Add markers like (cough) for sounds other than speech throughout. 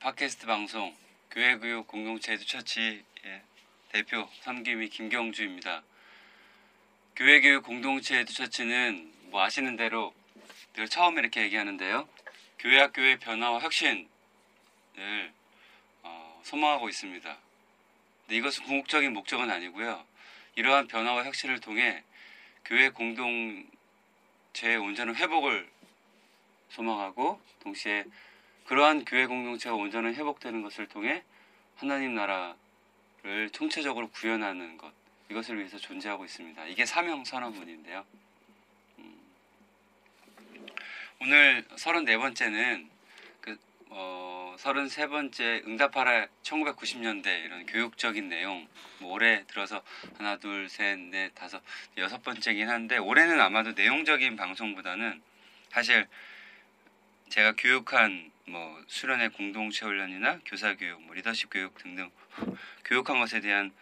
팟캐스트 방송 교회교육 공동체 에듀처치 예, 대표 삼김이 김경주입니다. 교회교육 공동체 에듀처치는 뭐 아시는 대로 늘 처음에 이렇게 얘기하는데요. 교회 학교의 변화와 혁신을 어, 소망하고 있습니다. 근데 이것은 궁극적인 목적은 아니고요. 이러한 변화와 혁신을 통해 교회 공동체의 온전한 회복을 소망하고 동시에 그러한 교회 공동체가 온전한 회복되는 것을 통해 하나님 나라를 총체적으로 구현하는 것 이것을 위해서 존재하고 있습니다. 이게 사명 선언문인데요. 음, 오늘 34번째는 그 어, 33번째 응답하라 1990년대 이런 교육적인 내용 뭐 올해 들어서 하나 둘 셋 넷 다섯 여섯 번째긴 한데 올해는 아마도 내용적인 방송보다는 사실 제가 교육한 뭐 수련회 공동체 훈련이나 교사 교육, 뭐 리더십 교육 등등 교육한 것에 대한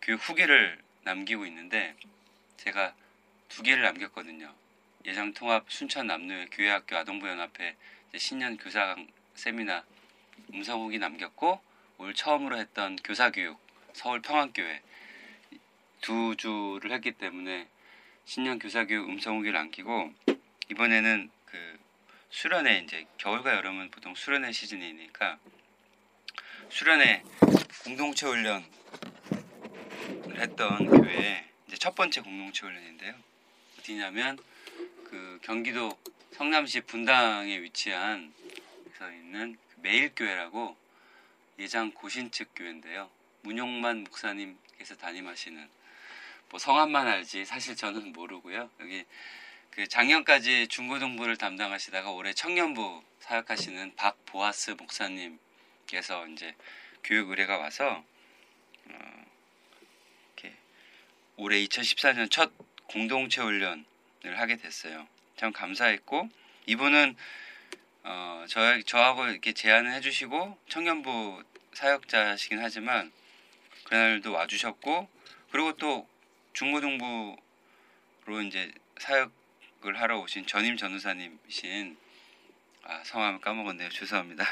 교육 후기를 남기고 있는데 제가 두 개를 남겼거든요. 예장 통합 순천 남로의 교회학교 아동부 연합회 신년 교사 세미나 음성 후기 남겼고 올 처음으로 했던 교사 교육 서울 평안교회 두 주를 했기 때문에 신년 교사 교육 음성 후기를 남기고 이번에는 그 수련회 이제 겨울과 여름은 보통 수련회 시즌이니까 수련회 공동체 훈련을 했던 교회 이제 첫 번째 공동체 훈련인데요. 어디냐면 그 경기도 성남시 분당에 위치한 서 있는 그 매일교회라고 예장 고신측 교회인데요. 문용만 목사님께서 담임하시는 뭐 성함만 알지 사실 저는 모르고요. 여기 그 작년까지 중고등부를 담당하시다가 올해 청년부 사역하시는 박보아스 목사님께서 이제 교육 의뢰가 와서 어, 이렇게 올해 2014년 첫 공동체 훈련을 하게 됐어요. 참 감사했고 이분은 어, 저, 저하고 이렇게 제안을 해주시고 청년부 사역자시긴 하지만 그날도 와주셨고 그리고 또 중고등부로 이제 사역 을 하러 오신 전임 전우사님이신 아, 성함을 까먹었네요. 죄송합니다.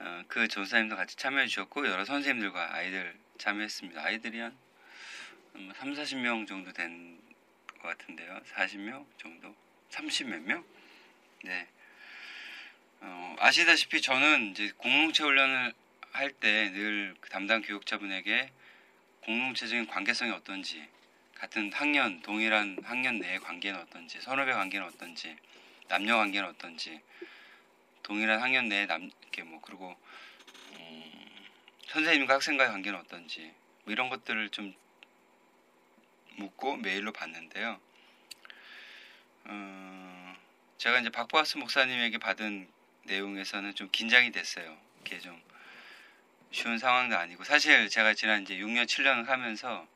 어, 그 전사님도 같이 참여해 주셨고 여러 선생님들과 아이들 참여했습니다. 아이들이 한 3, 40명 정도 된 것 같은데요. 40명 정도? 30몇 명? 네. 어, 아시다시피 저는 이제 공동체 훈련을 할 때 늘 그 담당 교육자분에게 공동체적인 관계성이 어떤지, 같은 학년, 동일한 학년 내의 관계는 어떤지, 선후배 관계는 어떤지, 남녀 관계는 어떤지, 동일한 학년 내에 남, 이렇게 뭐, 그리고, 음, 선생님과 학생과의 관계는 어떤지, 뭐 이런 것들을 좀 묻고 메일로 받는데요. 어, 제가 이제 박보아스 목사님에게 받은 내용에서는 좀 긴장이 됐어요. 이게 좀 쉬운 상황도 아니고 사실 제가 지난 이제 6년 7년을 하면서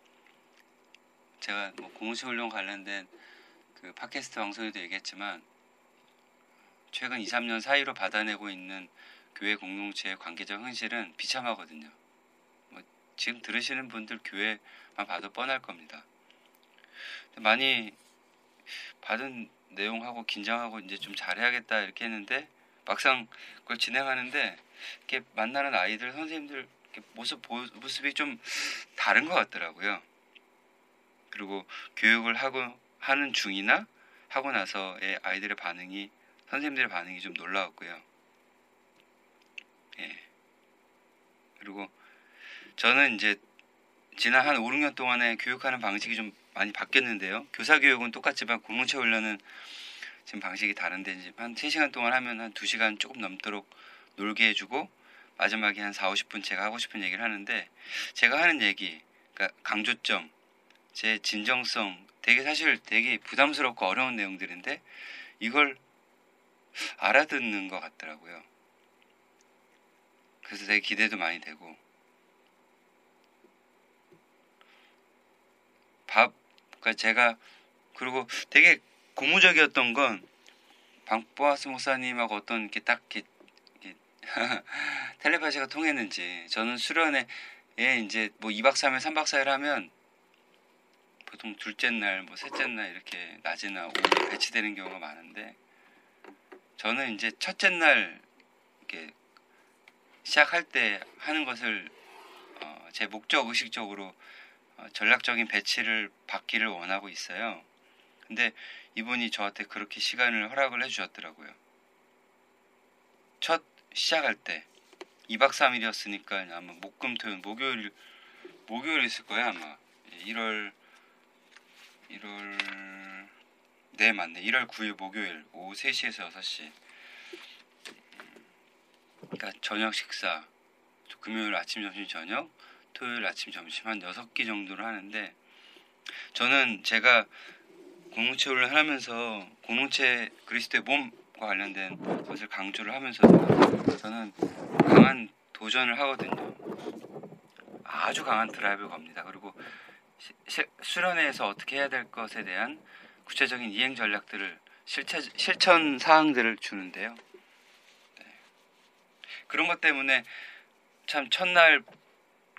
제가 뭐 공시 훈련 관련된 그 팟캐스트 방송에도 얘기했지만 최근 2, 3년 사이로 받아내고 있는 교회 공동체의 관계적 현실은 비참하거든요. 뭐 지금 들으시는 분들 교회만 봐도 뻔할 겁니다. 많이 받은 내용하고 긴장하고 이제 좀 잘해야겠다 이렇게 했는데 막상 그걸 진행하는데 이렇게 만나는 아이들 선생님들 모습 모습이 좀 다른 것 같더라고요. 그리고 교육을 하고 하는 중이나 하고 나서의 아이들의 반응이 선생님들의 반응이 좀 놀라웠고요. 예. 그리고 저는 이제 지난 한 5, 6년 동안에 교육하는 방식이 좀 많이 바뀌었는데요. 교사 교육은 똑같지만 공동체 훈련은 지금 방식이 다른데 이제 한 3시간 동안 하면 한 2시간 조금 넘도록 놀게 해주고 마지막에 한 4, 50분 제가 하고 싶은 얘기를 하는데 제가 하는 얘기 그러니까 강조점 제 진정성 되게 사실 되게 부담스럽고 어려운 내용들인데 이걸 알아듣는 것 같더라고요. 그래서 되게 기대도 많이 되고 밥 그러니까 제가 그리고 되게 고무적이었던 건 방보아스 목사님하고 어떤 이렇게 딱 이렇게, (laughs) 텔레파시가 통했는지 저는 수련회 에 이제 뭐 2박 3일 3박 4일 하면 보통 둘째 날, 뭐 셋째 날 이렇게 낮이나 오후에 배치되는 경우가 많은데 저는 이제 첫째 날 이렇게 시작할 때 하는 것을 어, 제 목적 의식적으로 어, 전략적인 배치를 받기를 원하고 있어요. 근데 이분이 저한테 그렇게 시간을 허락을 해주셨더라고요. 첫 시작할 때 2박 3일이었으니까 아마 목금토일 목요일 목요일 있을 거야 아마 1월 1월 네 맞네 1월 9일 목요일 오후 3시에서 6시 그러니까 저녁 식사 금요일 아침 점심 저녁 토요일 아침 점심 한 6끼 정도를 하는데 저는 제가 공동체 훈련을 하면서 공동체 그리스도의 몸과 관련된 것을 강조를 하면서 저는 강한 도전을 하거든요. 아주 강한 드라이브를 겁니다. 그리고 시, 수련회에서 어떻게 해야 될 것에 대한 구체적인 이행 전략들을 실체, 실천 사항들을 주는데요. 네. 그런 것 때문에 참 첫날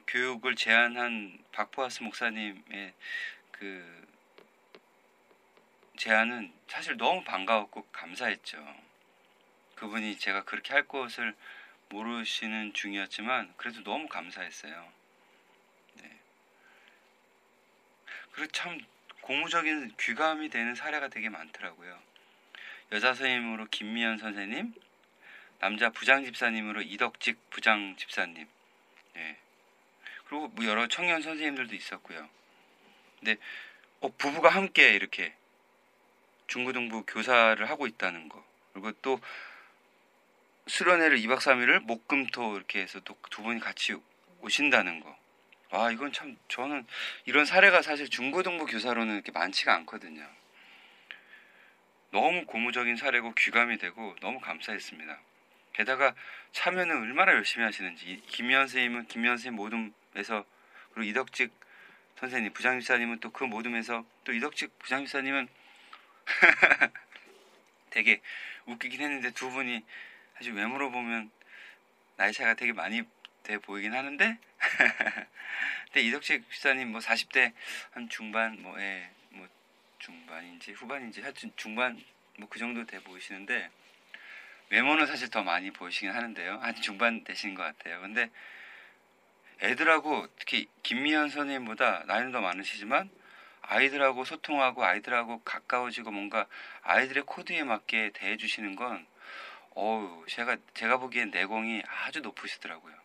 교육을 제안한 박포하스 목사님의 그 제안은 사실 너무 반가웠고 감사했죠. 그분이 제가 그렇게 할 것을 모르시는 중이었지만 그래도 너무 감사했어요. 네. 그리고 참 고무적인 귀감이 되는 사례가 되게 많더라고요. 여자 선생님으로 김미연 선생님, 남자 부장 집사님으로 이덕직 부장 집사님, 네. 그리고 뭐 여러 청년 선생님들도 있었고요. 근데 어, 부부가 함께 이렇게 중고등부 교사를 하고 있다는 거, 그리고 또 수련회를 2박 3일을 목금토 이렇게 해서 또 두 분이 같이 오신다는 거. 와, 이건 참 저는 이런 사례가 사실 중고등부 교사로는 이렇게 많지가 않거든요. 너무 고무적인 사례고 귀감이 되고 너무 감사했습니다. 게다가 참여는 얼마나 열심히 하시는지 김현 선생님은 김현 선생님 모둠에서 그리고 이덕직 선생님 부장집사님은 또 그 모둠에서 또 이덕직 부장집사님은 (laughs) 되게 웃기긴 했는데 두 분이 사실 외모로 보면 나이 차이가 되게 많이 돼 보이긴 하는데. (laughs) 근데 이덕식 집사님 뭐 40대 한 중반 뭐에 예, 뭐 중반인지 후반인지 하여튼 중반 뭐 그 정도 돼 보이시는데 외모는 사실 더 많이 보이시긴 하는데요. 한 중반 되시는 것 같아요. 근데 애들하고 특히 김미연 선생님보다 나이는 더 많으시지만 아이들하고 소통하고 아이들하고 가까워지고 뭔가 아이들의 코드에 맞게 대해주시는 건 어우 제가 제가 보기엔 내공이 아주 높으시더라고요.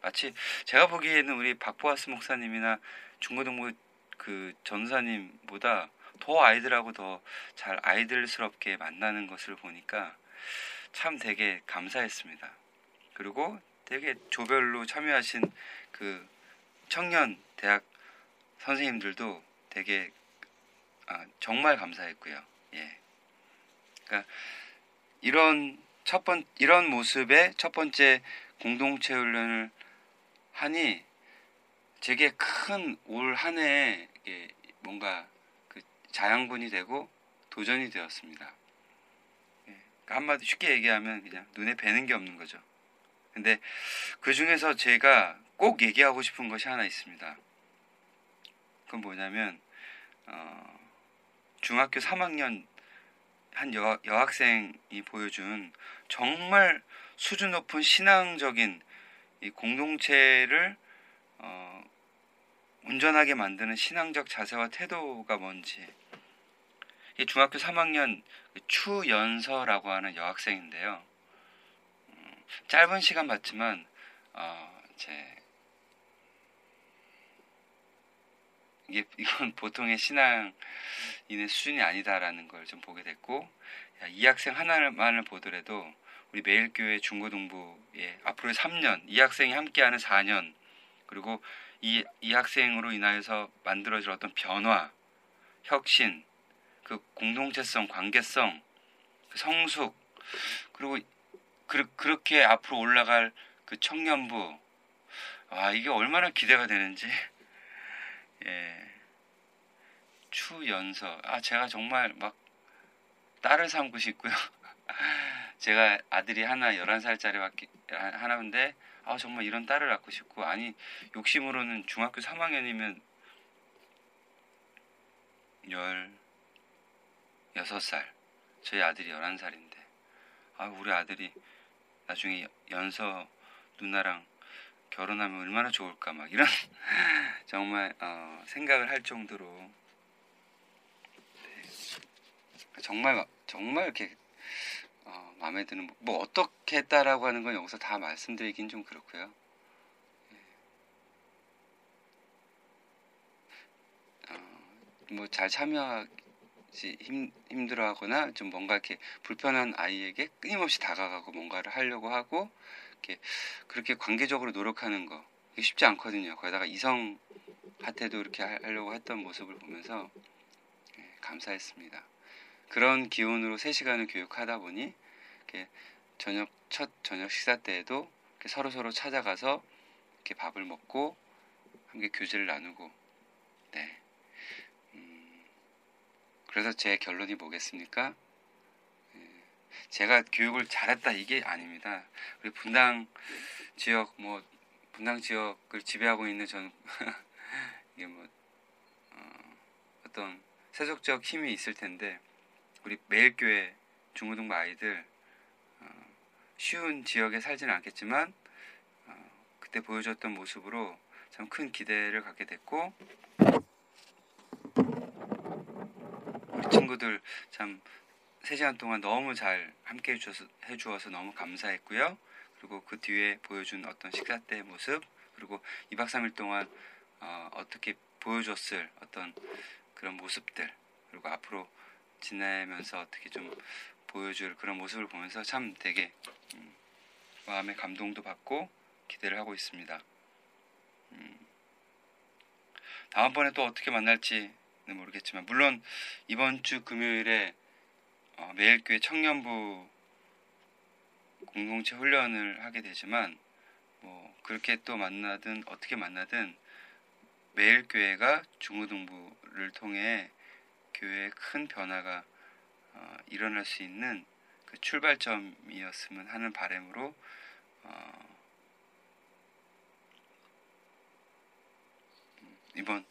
마치 제가 보기에는 우리 박보아스 목사님이나 중고등부 그 전사님보다 더 아이들하고 더 잘 아이들스럽게 만나는 것을 보니까 참 되게 감사했습니다. 그리고 되게 조별로 참여하신 그 청년 대학 선생님들도 되게 아, 정말 감사했고요. 예. 그러니까 이런 첫 번, 이런 모습의 첫 번째 공동체 훈련을 하니 제게 큰 올 한 해에 뭔가 그 자양분이 되고 도전이 되었습니다. 예, 그러니까 한마디 쉽게 얘기하면 그냥 눈에 뵈는 게 없는 거죠. 근데 그 중에서 제가 꼭 얘기하고 싶은 것이 하나 있습니다. 그건 뭐냐면 어, 중학교 3학년 한 여, 여학생이 보여준 정말 수준 높은 신앙적인 이 공동체를 어, 운전하게 만드는 신앙적 자세와 태도가 뭔지 이 중학교 3학년 추연서라고 하는 여학생인데요. 음, 짧은 시간 봤지만 어, 제 이게 이건 보통의 신앙인의 수준이 아니다라는 걸 좀 보게 됐고 야, 이 학생 하나만을 보더라도 우리 매일교회 중고등부에 앞으로의 3년 이 학생이 함께하는 4년 그리고 이, 이 학생으로 인하여서 만들어질 어떤 변화, 혁신, 그 공동체성, 관계성, 그 성숙 그리고 그, 그렇게 앞으로 올라갈 그 청년부. 아 이게 얼마나 기대가 되는지. (laughs) 예. 추연서. 아 제가 정말 막 딸을 삼고 싶고요 (laughs) 제가 아들이 하나 11살짜리 하나인데 아 정말 이런 딸을 낳고 싶고 아니 욕심으로는 중학교 3학년이면 16살. 저희 아들이 11살인데. 아 우리 아들이 나중에 연서 누나랑 결혼하면 얼마나 좋을까 막 이런 (laughs) 정말 어, 생각을 할 정도로. 네. 정말 정말 이렇게 어, 마음에 드는 뭐, 뭐 어떻게 했다라고 하는 건 여기서 다 말씀드리긴 좀 그렇고요. 네. 어, 뭐잘 참여하지 힘, 힘들어하거나 좀 뭔가 이렇게 불편한 아이에게 끊임없이 다가가고 뭔가를 하려고 하고 이렇게 그렇게 관계적으로 노력하는 거 쉽지 않거든요. 거기다가 이성한테도 이렇게 하려고 했던 모습을 보면서 네, 감사했습니다. 그런 기운으로 3시간을 교육하다 보니 이렇게 저녁 첫 저녁 식사 때에도 서로 서로 찾아가서 이렇게 밥을 먹고 함께 교제를 나누고 네. 음, 그래서 제 결론이 뭐겠습니까? 예, 제가 교육을 잘했다 이게 아닙니다. 우리 분당 지역 뭐 분당 지역을 지배하고 있는 저는 (laughs) 이게 뭐 어, 어떤 세속적 힘이 있을 텐데 우리 매일교회 중고등부 아이들 어, 쉬운 지역에 살지는 않겠지만 어, 그때 보여줬던 모습으로 참 큰 기대를 갖게 됐고 우리 친구들 참 3시간 동안 너무 잘 함께 해주어서, 해주어서 너무 감사했고요. 그리고 그 뒤에 보여준 어떤 식사 때의 모습 그리고 2박 3일 동안 어, 어떻게 보여줬을 어떤 그런 모습들 그리고 앞으로 지내면서 어떻게 좀 보여줄 그런 모습을 보면서 참 되게 음, 마음의 감동도 받고 기대를 하고 있습니다. 음, 다음번에 또 어떻게 만날지는 모르겠지만 물론 이번 주 금요일에 어, 매일교회 청년부 공동체 훈련을 하게 되지만 뭐 그렇게 또 만나든 어떻게 만나든 매일교회가 중고등부를 통해 교회에 큰 변화가 어, 일어날 수 있는 그 출발점이었으면 하는 바람으로 어, 이번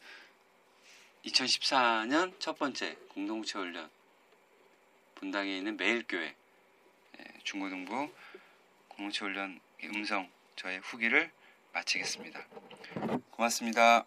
2014년 첫 번째 공동체 훈련 분당에 있는 매일교회 예, 중고등부 공동체 훈련 음성 저의 후기를 마치겠습니다. 고맙습니다.